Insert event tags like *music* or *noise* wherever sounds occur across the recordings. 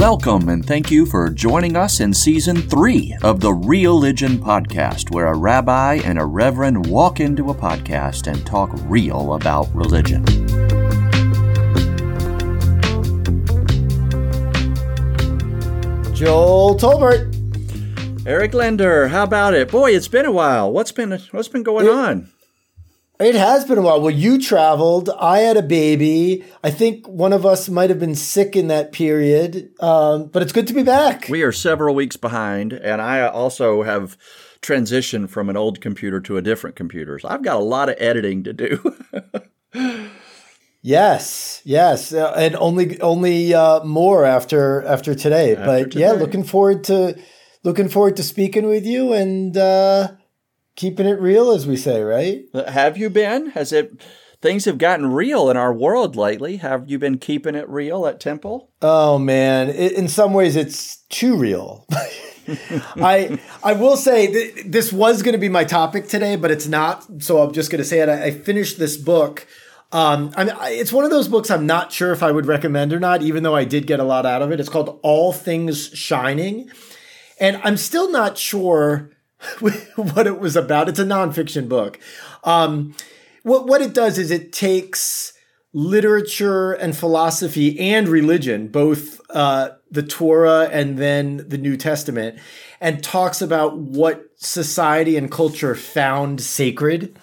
Welcome and thank you for joining us in season three of the Real Religion Podcast, where a rabbi and a reverend walk into a podcast and talk real about religion. Joel Tolbert. Eric Linder, how about it? Boy, it's been a while. What's been what's been going It- on? It has been a while. Well, you traveled. I had a baby. I think one of us might have been sick in that period, um, but it's good to be back. We are several weeks behind, and I also have transitioned from an old computer to a different computer. So I've got a lot of editing to do. *laughs* yes, yes, uh, and only only uh, more after after today. but yeah, looking forward to looking forward to speaking with you and uh, keeping it real, as we say, right? have you been? Has it? Things have gotten real in our world lately. Have you been keeping it real at Temple? Oh man, it, in some ways it's too real. *laughs* I I will say th- this was going to be my topic today, but it's not. So I'm just going to say it. I, I finished this book. Um, I mean, I, it's one of those books I'm not sure if I would recommend or not, even though I did get a lot out of it. It's called All Things Shining, and I'm still not sure *laughs* what it was about. It's a nonfiction book. Um, what what it does is it takes literature and philosophy and religion, both uh, the Torah and then the New Testament, and talks about what society and culture found sacred.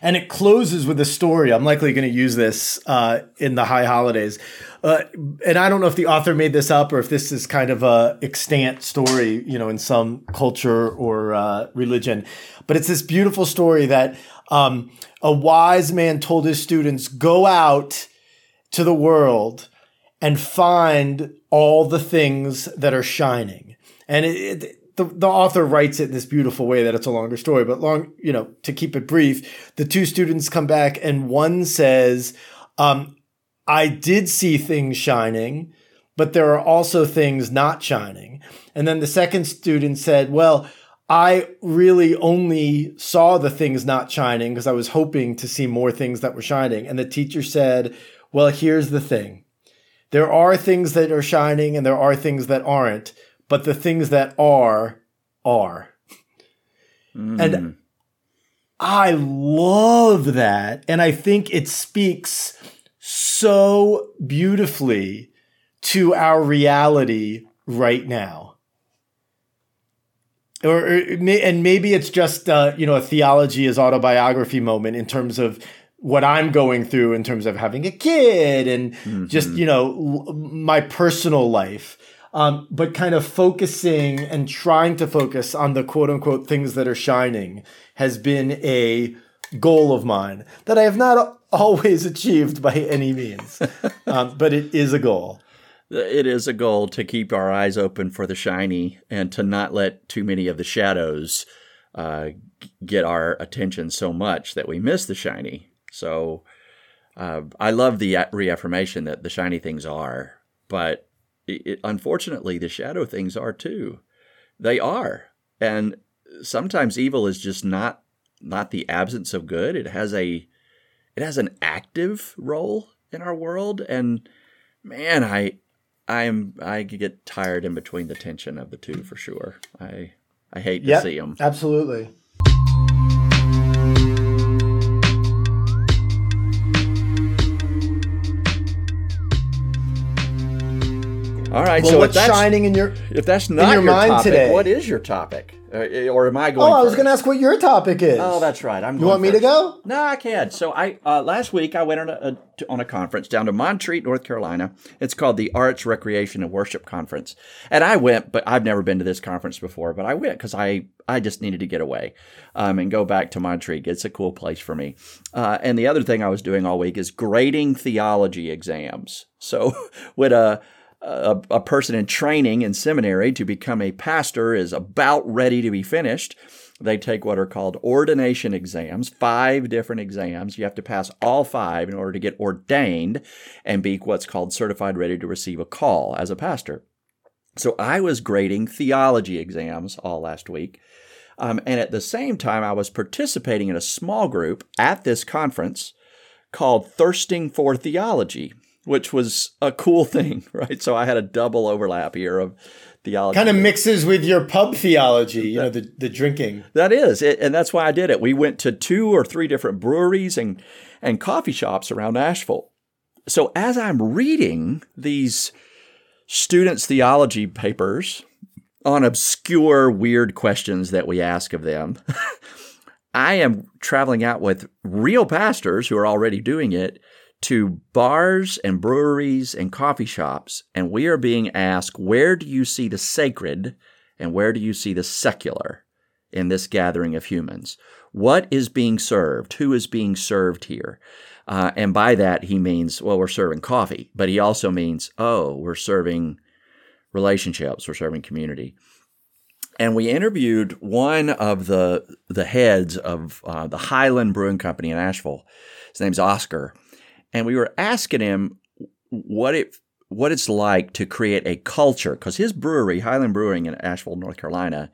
And it closes with a story. I'm likely going to use this uh, in the high holidays. Uh, and I don't know if the author made this up or if this is kind of a extant story, you know, in some culture or uh, religion. But it's this beautiful story that um, a wise man told his students, go out to the world and find all the things that are shining. And it, it, the, the author writes it in this beautiful way that it's a longer story, but long, you know, to keep it brief, the two students come back and one says, um, I did see things shining, but there are also things not shining. And then the second student said, well, I really only saw the things not shining because I was hoping to see more things that were shining. And the teacher said, well, here's the thing. There are things that are shining and there are things that aren't, but the things that are, are. Hmm. And I love that. And I think it speaks so beautifully to our reality right now. Or, or and maybe it's just uh, you know a theology is autobiography moment in terms of what I'm going through in terms of having a kid and just you know l- my personal life, um, but kind of focusing and trying to focus on the quote unquote things that are shining has been a goal of mine that I have not *laughs* always achieved by any means, um, but it is a goal. It is a goal to keep our eyes open for the shiny and to not let too many of the shadows uh, get our attention so much that we miss the shiny. So uh, I love the reaffirmation that the shiny things are, but it, it, unfortunately, the shadow things are too. They are, and sometimes evil is just not not the absence of good. It has a it has an active role in our world, and man, I I'm I get tired in between the tension of the two for sure. I I hate to Yep, see them. absolutely. All right, Well, so if what's that's, shining in your? if that's not your your, mind topic, today? what is your topic? Uh, or am I going? Oh? I was going to ask what your topic is. Oh, that's right. I'm. You going want me to go? No, I can't. So I uh, last week I went on a, a to- on a conference down to Montreat, North Carolina. It's called the Arts, Recreation, and Worship Conference, and I went, but I've never been to this conference before. But I went because I I just needed to get away um, and go back to Montreat. It's a cool place for me. Uh, and the other thing I was doing all week is grading theology exams. So *laughs* with a a, a person in training in seminary to become a pastor is about ready to be finished, they take what are called ordination exams, five different exams. You have to pass all five in order to get ordained and be what's called certified ready to receive a call as a pastor. So I was grading theology exams all last week. Um, and at the same time, I was participating in a small group at this conference called Thirsting for Theology. Which was a cool thing, *laughs* right? So I had a double overlap here of theology. Kind of mixes with your pub theology, you know, the, the drinking. That is, it, and that's why I did it. We went to two or three different breweries and and coffee shops around Asheville. So as I'm reading these students' theology papers on obscure, weird questions that we ask of them, *laughs* I am traveling out with real pastors who are already doing it to bars and breweries and coffee shops, and we are being asked, where do you see the sacred and where do you see the secular in this gathering of humans? What is being served? Who is being served here? Uh, and by that, he means, well, we're serving coffee, but he also means, oh, we're serving relationships, we're serving community. And we interviewed one of the the heads of uh, the Highland Brewing Company in Asheville. His name's Oscar and we were asking him what it what it's like to create a culture because his brewery, Highland Brewing in Asheville, North Carolina,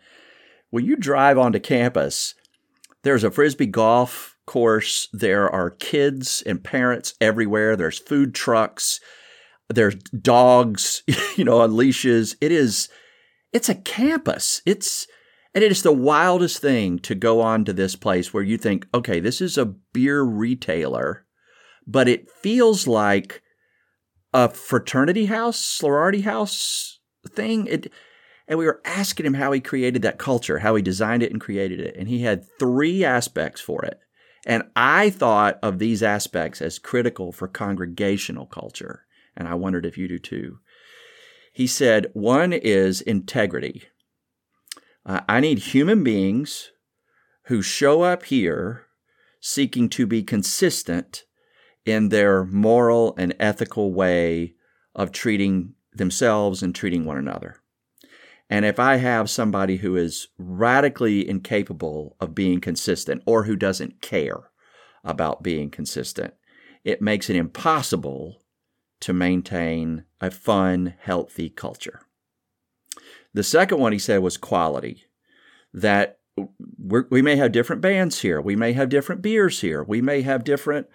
when you drive onto campus, there's a frisbee golf course. There are kids and parents everywhere. There's food trucks. There's dogs, *laughs* you know, on leashes. It is, it's a campus. It's, and it is the wildest thing to go on to this place where you think, okay, this is a beer retailer but it feels like a fraternity house, sorority house thing. It, and we were asking him how he created that culture, how he designed it and created it. And he had three aspects for it. And I thought of these aspects as critical for congregational culture. And I wondered if you do too. He said, one is integrity. Uh, I need human beings who show up here seeking to be consistent in their moral and ethical way of treating themselves and treating one another. And if I have somebody who is radically incapable of being consistent or who doesn't care about being consistent, it makes it impossible to maintain a fun, healthy culture. The second one he said was quality. That we may have different bands here, we may have different beers here, we may have different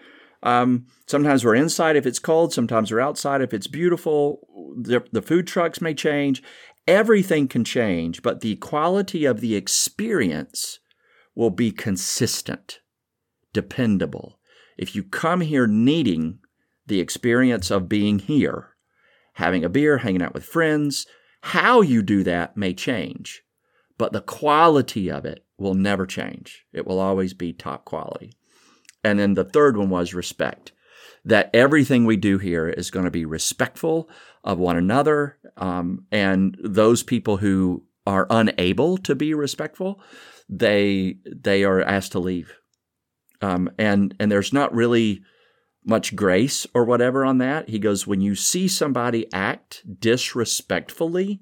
um, sometimes we're inside if it's cold, sometimes we're outside if it's beautiful. The, the food trucks may change. Everything can change, but the quality of the experience will be consistent, dependable. If you come here needing the experience of being here, having a beer, hanging out with friends, how you do that may change, but the quality of it will never change. It will always be top quality. And then the third one was respect. That everything we do here is going to be respectful of one another. Um, and those people who are unable to be respectful, they they are asked to leave. Um, and and there's not really much grace or whatever on that. He goes, when you see somebody act disrespectfully,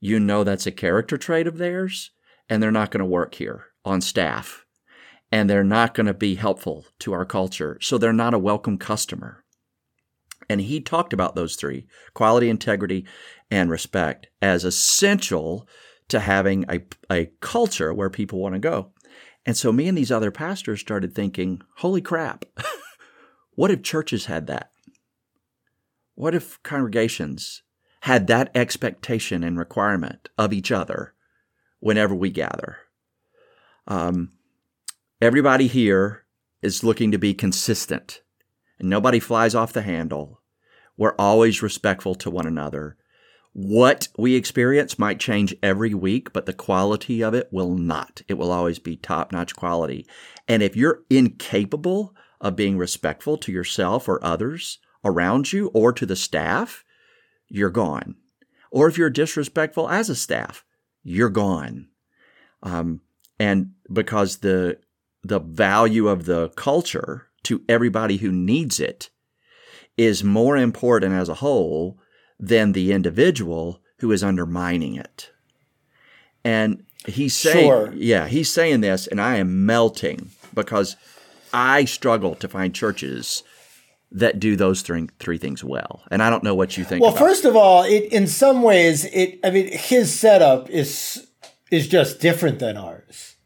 you know that's a character trait of theirs, and they're not going to work here on staff and they're not going to be helpful to our culture. So they're not a welcome customer. And he talked about those three quality, integrity, and respect as essential to having a, a culture where people want to go. And so me and these other pastors started thinking, holy crap, *laughs* what if churches had that? What if congregations had that expectation and requirement of each other whenever we gather? Um, Everybody here is looking to be consistent and nobody flies off the handle. We're always respectful to one another. What we experience might change every week, but the quality of it will not. It will always be top notch quality. And if you're incapable of being respectful to yourself or others around you or to the staff, you're gone. Or if you're disrespectful as a staff, you're gone. Um, and because the the value of the culture to everybody who needs it is more important as a whole than the individual who is undermining it. And he's saying, sure. yeah, he's saying this, and I am melting because I struggle to find churches that do those three three things well. And I don't know what you think. Well, first of all, it in some ways, it I mean, his setup is is just different than ours.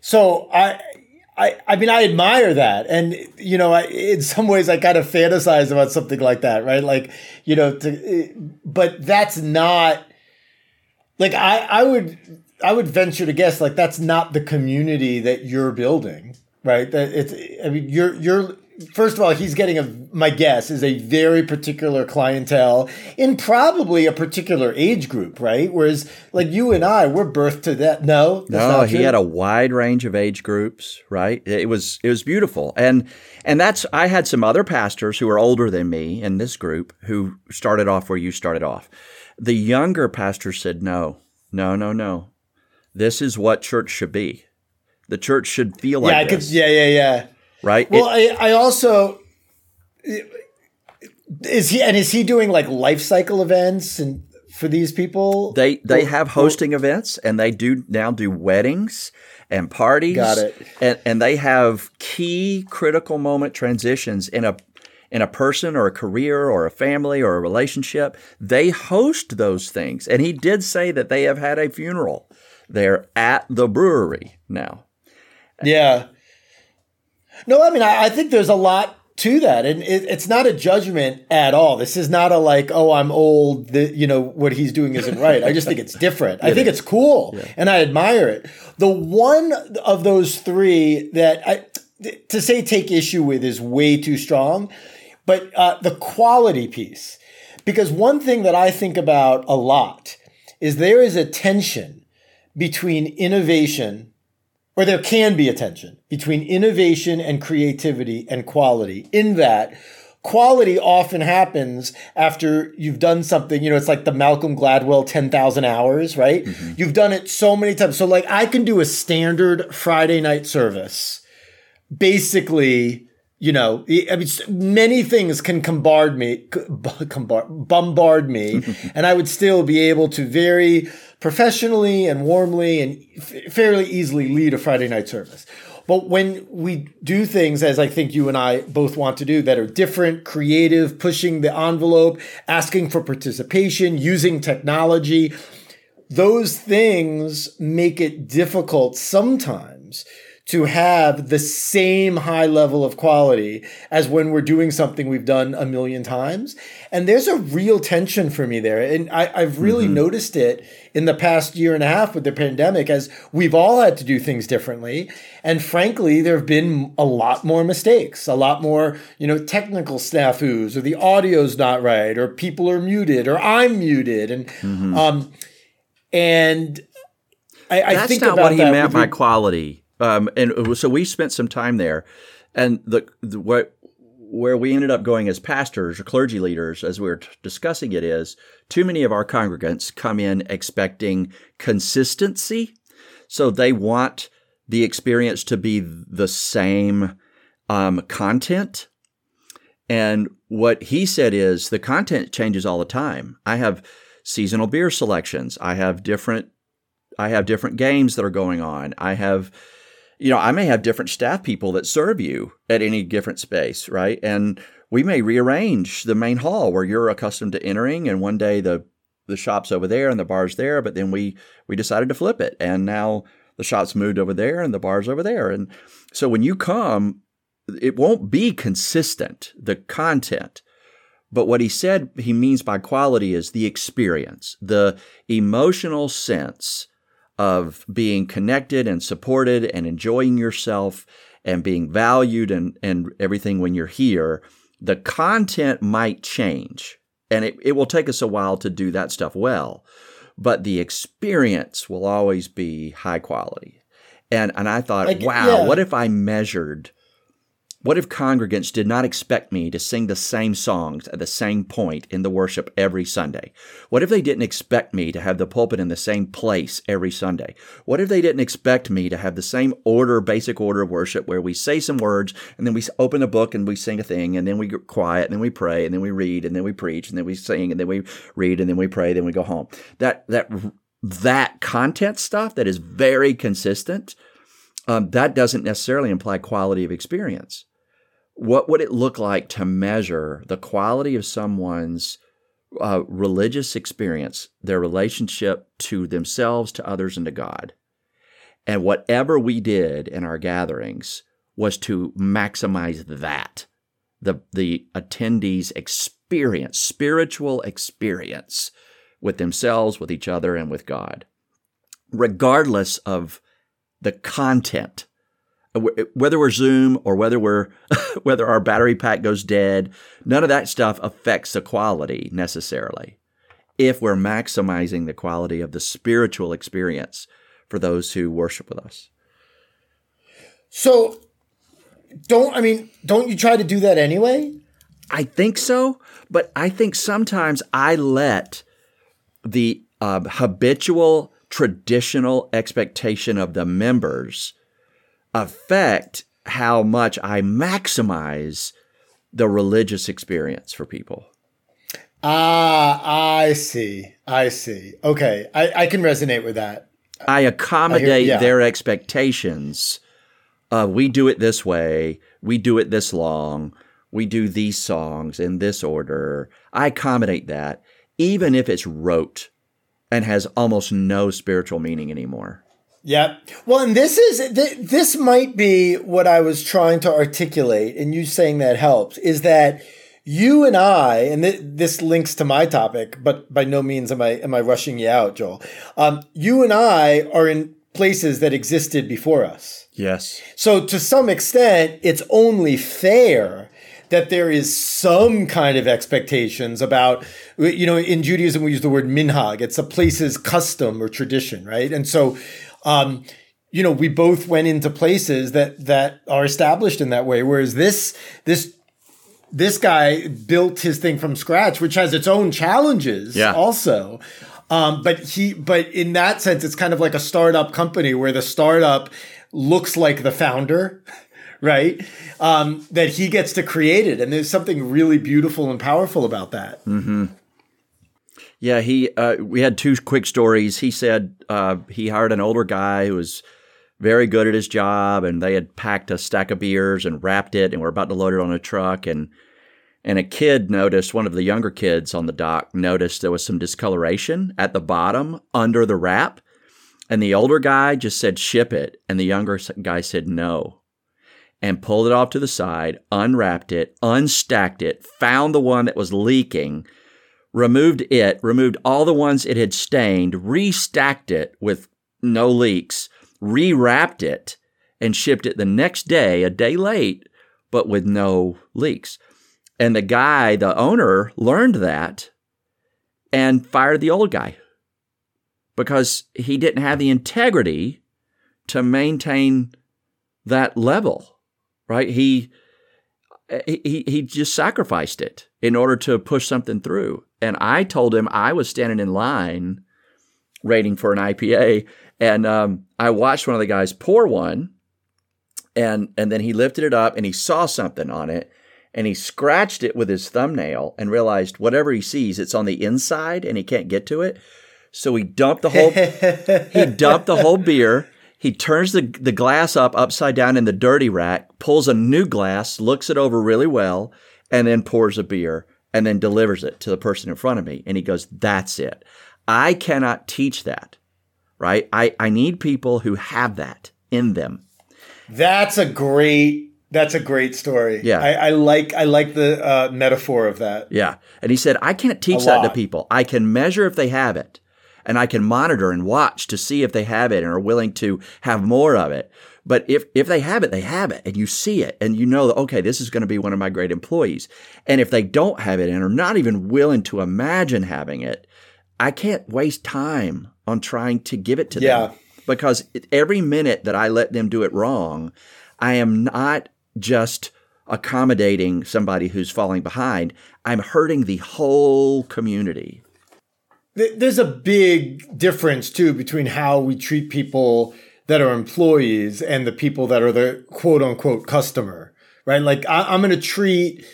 So I I, I mean, I admire that. And, you know, I, in some ways I kind of fantasize about something like that, right? Like, you know, to, but that's not like, I, I would, I would venture to guess like that's not the community that you're building, right? That it's, I mean, you're, you're, first of all, he's getting a, my guess is a very particular clientele in probably a particular age group, right? Whereas like you and I, we're birthed to that. No, no, he had a wide range of age groups, right? It was, it was beautiful. And, and that's, I had some other pastors who are older than me in this group who started off where you started off. The younger pastors said, no, no, no, no. This is what church should be. The church should feel like yeah, this. Could, yeah, yeah, yeah right? Well, it, I, I also is he and is he doing like life cycle events and for these people? They they or, have hosting or, events and they do now do weddings and parties. Got it. And and they have key critical moment transitions in a in a person or a career or a family or a relationship. They host those things. And he did say that they have had a funeral there at the brewery now. Yeah. No, I mean, I, I think there's a lot to that, and it, it's not a judgment at all. This is not a like, oh, I'm old. That you know what he's doing isn't right. I just think it's different. *laughs* I think it's cool, yeah. and I admire it. The one of those three that I to say take issue with is way too strong, but uh, the quality piece, because one thing that I think about a lot is there is a tension between innovation or there can be a tension between innovation and creativity and quality in that quality often happens after you've done something you know it's like the malcolm gladwell 10000 hours right? Mm-hmm. you've done it so many times. So like i can do a standard friday night service. Basically you know i mean many things can bombard me bombard *laughs* me and i would still be able to very professionally and warmly and f- fairly easily lead a Friday night service. But when we do things, as I think you and I both want to do, that are different, creative, pushing the envelope, asking for participation, using technology, those things make it difficult sometimes to have the same high level of quality as when we're doing something we've done a million times. And there's a real tension for me there. And I, have really mm-hmm. noticed it in the past year and a half with the pandemic as we've all had to do things differently. And frankly, there have been a lot more mistakes, a lot more, you know, technical snafus or the audio's not right or people are muted or I'm muted. And, mm-hmm. um, and I, I That's think not about what he meant by quality um, and so we spent some time there, and the, the what where we ended up going as pastors or clergy leaders, as we were t- discussing it, is too many of our congregants come in expecting consistency, so they want the experience to be the same um, content. And what he said is the content changes all the time. I have seasonal beer selections. I have different. I have different games that are going on. I have you know, I may have different staff people that serve you at any different space, right? And we may rearrange the main hall where you're accustomed to entering, and one day the the shop's over there and the bar's there, but then we we decided to flip it, and now the shop's moved over there and the bar's over there, and so when you come, it won't be consistent the content. But what he said he means by quality is the experience, the emotional sense of being connected and supported and enjoying yourself and being valued and, and everything when you're here, the content might change. And it, it will take us a while to do that stuff well. But the experience will always be high quality. And and I thought, like, wow, yeah. what if I measured what if congregants did not expect me to sing the same songs at the same point in the worship every Sunday? What if they didn't expect me to have the pulpit in the same place every Sunday? What if they didn't expect me to have the same order, basic order of worship where we say some words and then we open a book and we sing a thing and then we get quiet and then we pray and then we read and then we preach and then we sing and then we read and then we pray, and then we go home. That, that, that content stuff that is very consistent, um, that doesn't necessarily imply quality of experience what would it look like to measure the quality of someone's uh, religious experience, their relationship to themselves, to others, and to God? And whatever we did in our gatherings was to maximize that the the attendees experience spiritual experience with themselves with each other and with God regardless of the content whether we're zoom or whether we're *laughs* whether our battery pack goes dead none of that stuff affects the quality necessarily if we're maximizing the quality of the spiritual experience for those who worship with us so don't I mean, don't you try to do that anyway? I think so, but I think sometimes I let the uh, habitual traditional expectation of the members affect how much I maximize the religious experience for people. Ah, I see. I see. Okay. I, I can resonate with that. I accommodate I hear, yeah. their expectations uh, we do it this way, we do it this long, we do these songs in this order. I accommodate that, even if it's rote and has almost no spiritual meaning anymore. Yeah. Well, and this is this might be what I was trying to articulate, and you saying that helps. Is that you and I, and th- this links to my topic, but by no means am I am I rushing you out, Joel. Um, you and I are in places that existed before us. Yes. So to some extent, it's only fair that there is some kind of expectations about, you know, in Judaism, we use the word minhag. It's a place's custom or tradition, right? And so, um, you know, we both went into places that, that are established in that way. Whereas this, this, this guy built his thing from scratch, which has its own challenges yeah. also. Um, but he, but in that sense, it's kind of like a startup company where the startup looks like the founder, *laughs* right? Um, that he gets to create it, and there's something really beautiful and powerful about that. Mm-hmm. Yeah, he. Uh, we had two quick stories. He said uh, he hired an older guy who was very good at his job, and they had packed a stack of beers and wrapped it, and were about to load it on a truck, and and a kid noticed, one of the younger kids on the dock noticed there was some discoloration at the bottom under the wrap. And the older guy just said, ship it. And the younger guy said, no. And pulled it off to the side, unwrapped it, unstacked it, found the one that was leaking, removed it, removed all the ones it had stained, restacked it with no leaks, rewrapped it, and shipped it the next day, a day late, but with no leaks. And the guy, the owner, learned that and fired the old guy because he didn't have the integrity to maintain that level, right? He he he just sacrificed it in order to push something through. And I told him I was standing in line waiting for an IPA, and um, I watched one of the guys pour one, and and then he lifted it up and he saw something on it, and he scratched it with his thumbnail and realized whatever he sees, it's on the inside and he can't get to it. So he dumped the whole he dumped the whole beer. He turns the the glass up upside down in the dirty rack, pulls a new glass, looks it over really well, and then pours a beer and then delivers it to the person in front of me. And he goes, "That's it. I cannot teach that." Right? I I need people who have that in them. That's a great that's a great story. Yeah, I, I like I like the uh, metaphor of that. Yeah, and he said, I can't teach that to people. I can measure if they have it, and I can monitor and watch to see if they have it and are willing to have more of it. But if if they have it, they have it, and you see it, and you know that okay, this is going to be one of my great employees. And if they don't have it and are not even willing to imagine having it, I can't waste time on trying to give it to yeah. them because every minute that I let them do it wrong, I am not just accommodating somebody who's falling behind. I'm hurting the whole community. There's a big difference too between how we treat people that are employees and the people that are the quote unquote customer, right? Like I, am going to treat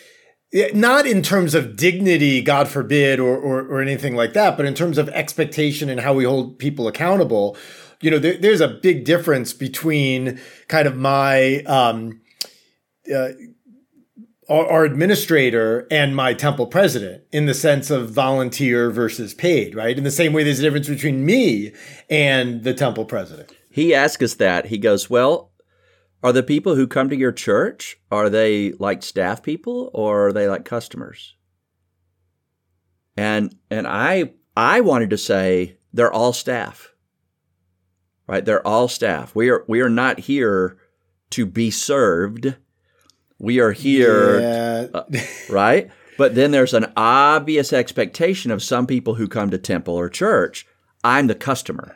not in terms of dignity, God forbid, or, or, or anything like that, but in terms of expectation and how we hold people accountable. You know, there, there's a big difference between kind of my um, uh, our, our, administrator and my temple president in the sense of volunteer versus paid, right? In the same way, there's a difference between me and the temple president. He asked us that. He goes, Well, Are the people who come to your church are they like staff people or are they like customers? And and I I wanted to say they're all staff. Right? They're all staff. We are we are not here to be served. We are here, Yeah. uh, right? But then there's an obvious expectation of some people who come to temple or church. I'm the customer.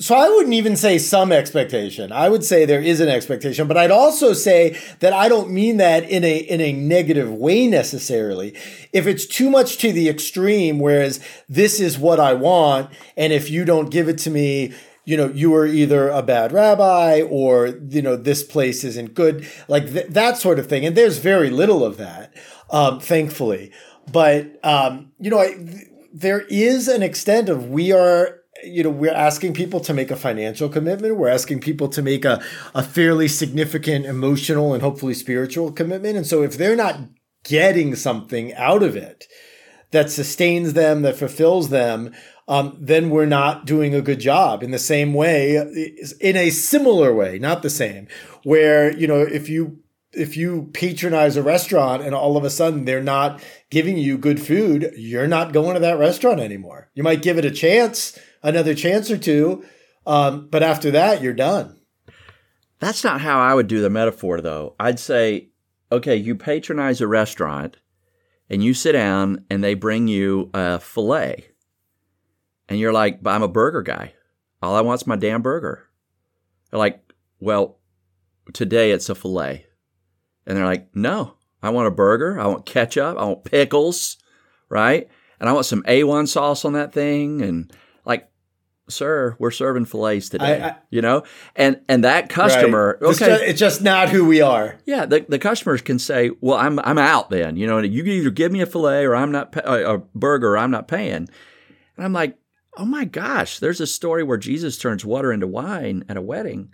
So I wouldn't even say some expectation. I would say there is an expectation, but I'd also say that I don't mean that in a in a negative way necessarily. If it's too much to the extreme, whereas this is what I want, and if you don't give it to me, you know, you are either a bad rabbi or you know this place isn't good, like th- that sort of thing. And there's very little of that, um, thankfully. But um, you know, I, th- there is an extent of we are you know we're asking people to make a financial commitment we're asking people to make a, a fairly significant emotional and hopefully spiritual commitment and so if they're not getting something out of it that sustains them that fulfills them um, then we're not doing a good job in the same way in a similar way not the same where you know if you if you patronize a restaurant and all of a sudden they're not giving you good food you're not going to that restaurant anymore you might give it a chance another chance or two. Um, but after that, you're done. That's not how I would do the metaphor, though. I'd say, okay, you patronize a restaurant and you sit down and they bring you a filet. And you're like, but I'm a burger guy. All I want's my damn burger. They're like, well, today it's a filet. And they're like, no, I want a burger. I want ketchup. I want pickles, right? And I want some A1 sauce on that thing. And like, sir, we're serving fillets today, I- I- you know? And and that customer, Right. It's, okay, just, it's just not who we are. yeah, the, the customers can say, "Well, I'm I'm out then." You know, you can either give me a fillet or I'm not pa- uh, a burger, or I'm not paying. And I'm like, "Oh my gosh!" There's a story where Jesus turns water into wine at a wedding,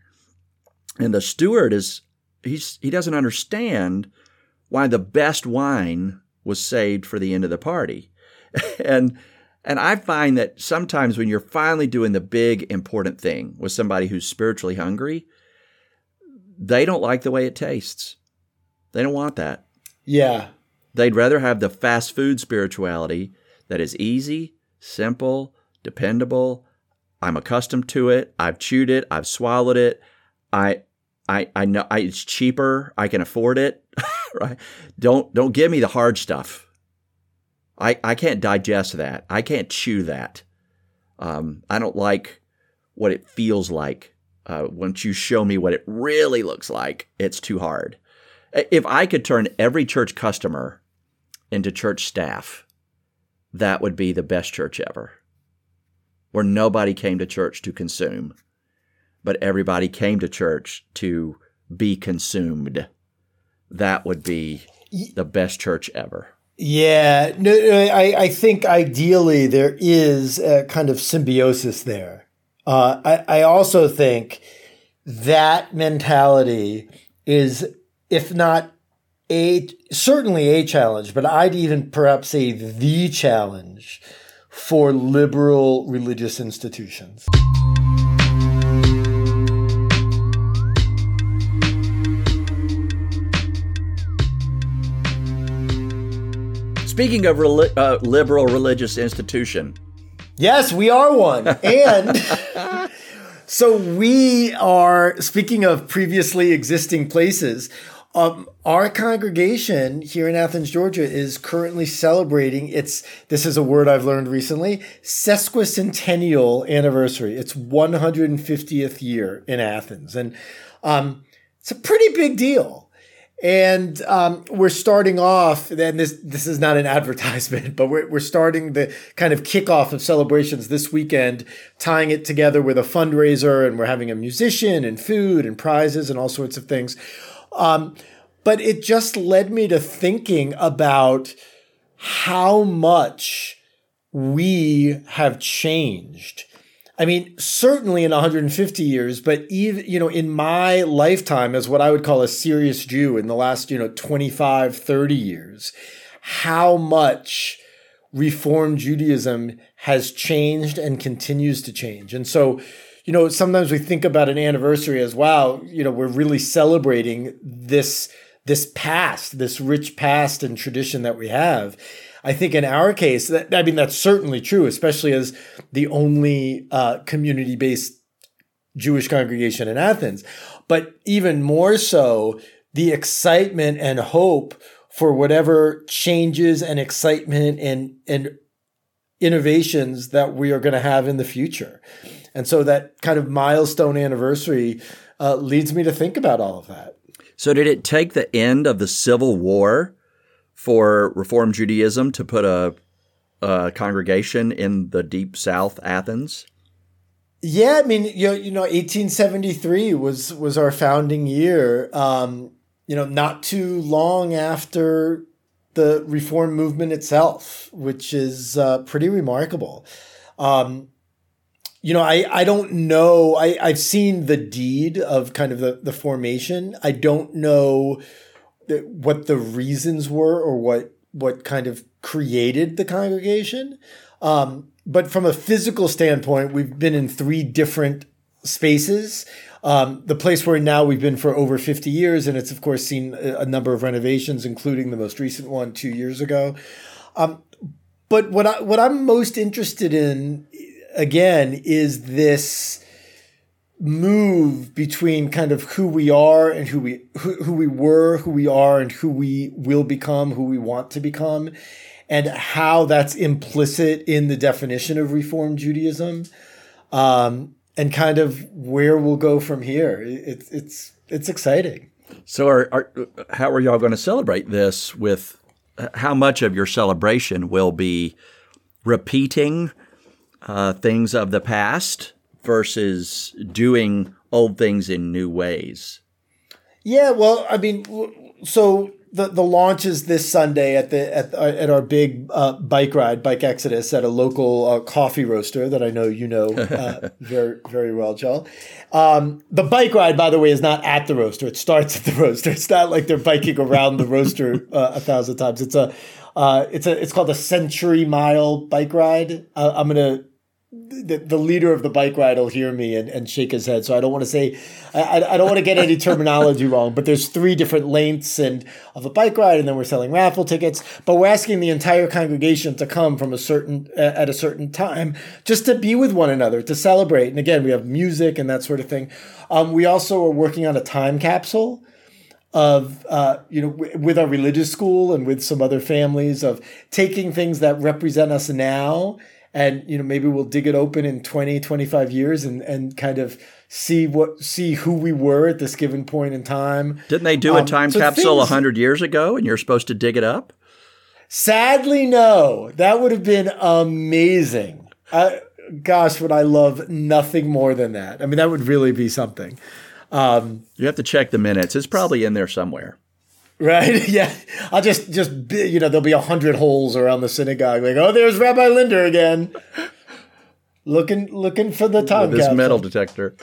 and the steward is he's he doesn't understand why the best wine was saved for the end of the party, *laughs* and and I find that sometimes when you're finally doing the big important thing with somebody who's spiritually hungry, they don't like the way it tastes. They don't want that. Yeah. They'd rather have the fast food spirituality that is easy, simple, dependable. I'm accustomed to it. I've chewed it. I've swallowed it. I, I, I know I, it's cheaper. I can afford it. *laughs* right? Don't don't give me the hard stuff. I I can't digest that. I can't chew that. Um, I don't like what it feels like. Uh, once you show me what it really looks like, it's too hard. If I could turn every church customer into church staff, that would be the best church ever. Where nobody came to church to consume, but everybody came to church to be consumed. That would be the best church ever. Yeah. No, no, I, I think ideally there is a kind of symbiosis there. Uh, I, I also think that mentality is, if not a certainly a challenge, but I'd even perhaps say the challenge for liberal religious institutions. Speaking of uh, liberal religious institution, Yes, we are one. *laughs* And *laughs* so we are, speaking of previously existing places, um, our congregation here in Athens, Georgia is currently celebrating its, this is a word I've learned recently, sesquicentennial anniversary. It's 150th year in Athens. And um, it's a pretty big deal. And um, we're starting off, and this this is not an *laughs* advertisement, but we're, we're starting the kind of kickoff of celebrations this weekend, tying it together with a fundraiser, and we're having a musician and food and prizes and all sorts of things. Um, but it just led me to thinking about how much we have changed. I mean, certainly in 150 years, but even, you know, in my lifetime as what I would call a serious Jew in the last, you know, 25, 30 years, how much Reform Judaism has changed and continues to change. And so you know, sometimes we think about an anniversary as wow, you know, we're really celebrating this this past, this rich past and tradition that we have. I think in our case, that, I mean, that's certainly true, especially as the only uh, community based Jewish congregation in Athens. But even more so, the excitement and hope for whatever changes and excitement and, and innovations that we are going to have in the future. And so that kind of milestone anniversary uh, leads me to think about all of that. So, did it take the end of the Civil War for Reform Judaism to put a, a congregation in the deep South, Athens? Yeah, I mean, you know, you know, 1873 was was our founding year. Um, you know, not too long after the reform movement itself, which is uh, pretty remarkable. Um, you know, I, I don't know. I, I've seen the deed of kind of the, the formation. I don't know what the reasons were or what what kind of created the congregation. Um, but from a physical standpoint, we've been in three different spaces. Um, the place where now we've been for over 50 years, and it's of course seen a number of renovations, including the most recent one two years ago. Um, but what I what I'm most interested in again is this move between kind of who we are and who we who, who we were, who we are, and who we will become, who we want to become, and how that's implicit in the definition of Reform Judaism, um, and kind of where we'll go from here. It's it's it's exciting. So, are, are how are y'all going to celebrate this? With how much of your celebration will be repeating uh, things of the past versus doing old things in new ways? Yeah, well, I mean, so the the launch is this Sunday at the at, at our big uh, bike ride, bike exodus at a local uh, coffee roaster that I know you know uh, *laughs* very very well, Joel. Um, the bike ride, by the way, is not at the roaster. It starts at the *laughs* roaster. It's not like they're biking around the roaster uh, a thousand times. It's a uh, it's a it's called a century mile bike ride. Uh, I'm gonna the, the leader of the bike ride will hear me and, and shake his head. So I don't want to say, I, I don't want to get any terminology wrong, but there's three different lengths and of a bike ride. And then we're selling raffle tickets, but we're asking the entire congregation to come from a certain, at a certain time just to be with one another, to celebrate. And again, we have music and that sort of thing. Um, we also are working on a time capsule of uh, you know w- with our religious school and with some other families of taking things that represent us now and you know maybe we'll dig it open in 20 25 years and and kind of see what see who we were at this given point in time. Didn't they do a um, time so capsule 100 years ago and you're supposed to dig it up? Sadly no. That would have been amazing. I, gosh would i love nothing more than that. I mean that would really be something. Um, you have to check the minutes. It's probably in there somewhere Right? *laughs* Yeah. I'll just just you know there'll be a hundred holes around the synagogue. Like, oh, there's Rabbi Linder again, looking looking for the time. With his metal detector.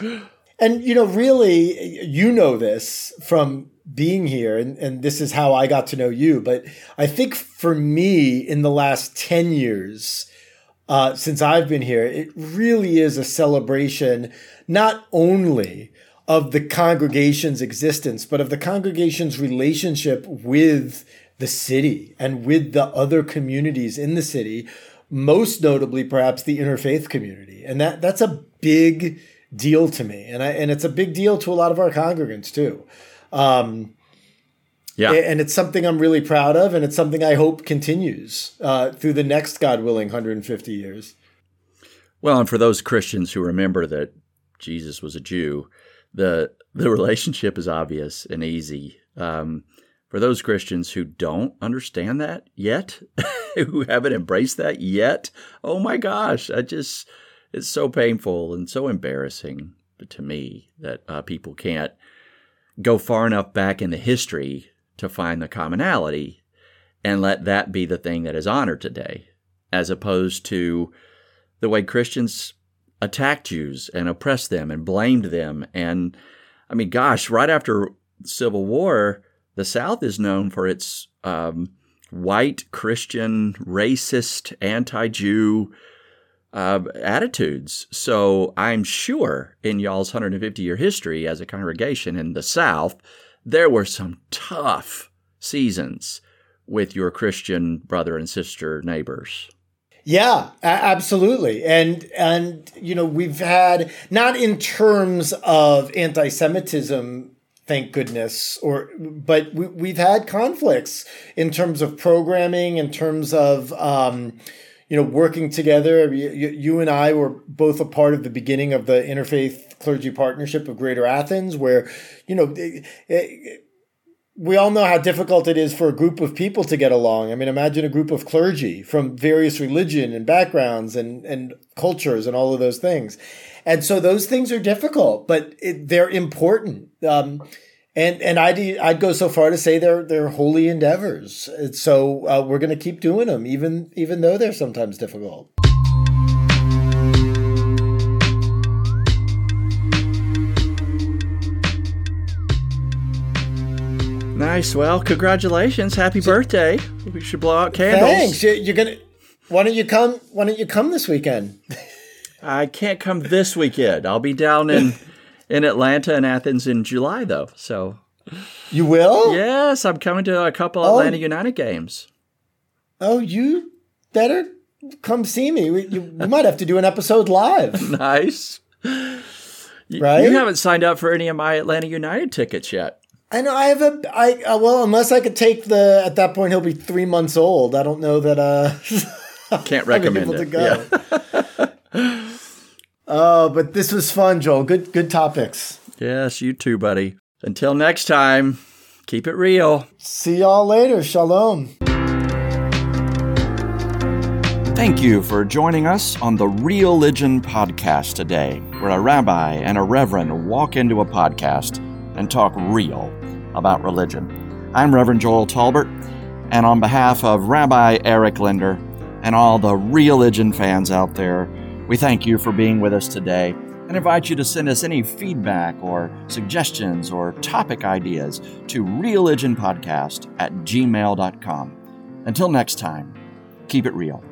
And you know, really, you know this from being here, and, and this is how I got to know you. But I think for me, in the last ten years, uh, since I've been here, it really is a celebration, not only of the congregation's existence, but of the congregation's relationship with the city and with the other communities in the city, most notably perhaps the interfaith community. And that that's a big deal to me. And I and it's a big deal to a lot of our congregants too. Um, yeah. And it's something I'm really proud of, and it's something I hope continues uh, through the next, God willing, 150 years. Well, and for those Christians who remember that Jesus was a Jew, the the relationship is obvious and easy. Um, for those Christians who don't understand that yet, *laughs* who haven't embraced that yet, oh my gosh, I just it's so painful and so embarrassing to me that uh, people can't go far enough back in the history to find the commonality and let that be the thing that is honored today, as opposed to the way Christians attacked Jews and oppressed them and blamed them. And I mean, gosh, right after Civil War, the South is known for its um, white Christian, racist, anti-Jew uh, attitudes. So I'm sure in y'all's 150 year history as a congregation in the South, there were some tough seasons with your Christian brother and sister neighbors. Yeah, absolutely. And and you know, we've had not in terms of anti-Semitism thank goodness or but we, we've had conflicts in terms of programming in terms of um, you know working together you, you, and i were both a part of the beginning of the interfaith clergy partnership of greater athens where you know it, it, we all know how difficult it is for a group of people to get along. I mean, imagine a group of clergy from various religion and backgrounds and, and cultures and all of those things. And so those things are difficult, but it, they're important. Um, and and I'd I'd go so far to say they're they're holy endeavors. And so uh, we're going to keep doing them, even even though they're sometimes difficult. Nice. Well, congratulations. Happy birthday. We should blow out candles. Thanks. You're gonna. Why don't you come? Why don't you come this weekend? *laughs* I can't come this weekend. I'll be down in *laughs* in Atlanta and Athens in July, though. So you will? Yes, I'm coming to a couple oh. Atlanta United games. Oh, you better come see me. We, you, we might have to do an episode live. *laughs* nice. Right? You haven't signed up for any of my Atlanta United tickets yet. I know I have a I uh, well unless I could take the at that point he'll be three months old. I don't know that uh *laughs* can't recommend it. Yeah. *laughs* oh, but this was fun, Joel. Good good topics. Yes, you too, buddy. Until next time, keep it real. See y'all later. Shalom. Thank you for joining us on the Real Religion podcast today, where a rabbi and a reverend walk into a podcast and talk real about religion. I'm Reverend Joel Talbert, and on behalf of Rabbi Eric Linder and all the religion fans out there, we thank you for being with us today and invite you to send us any feedback or suggestions or topic ideas to religionpodcast at gmail.com. Until next time, keep it real.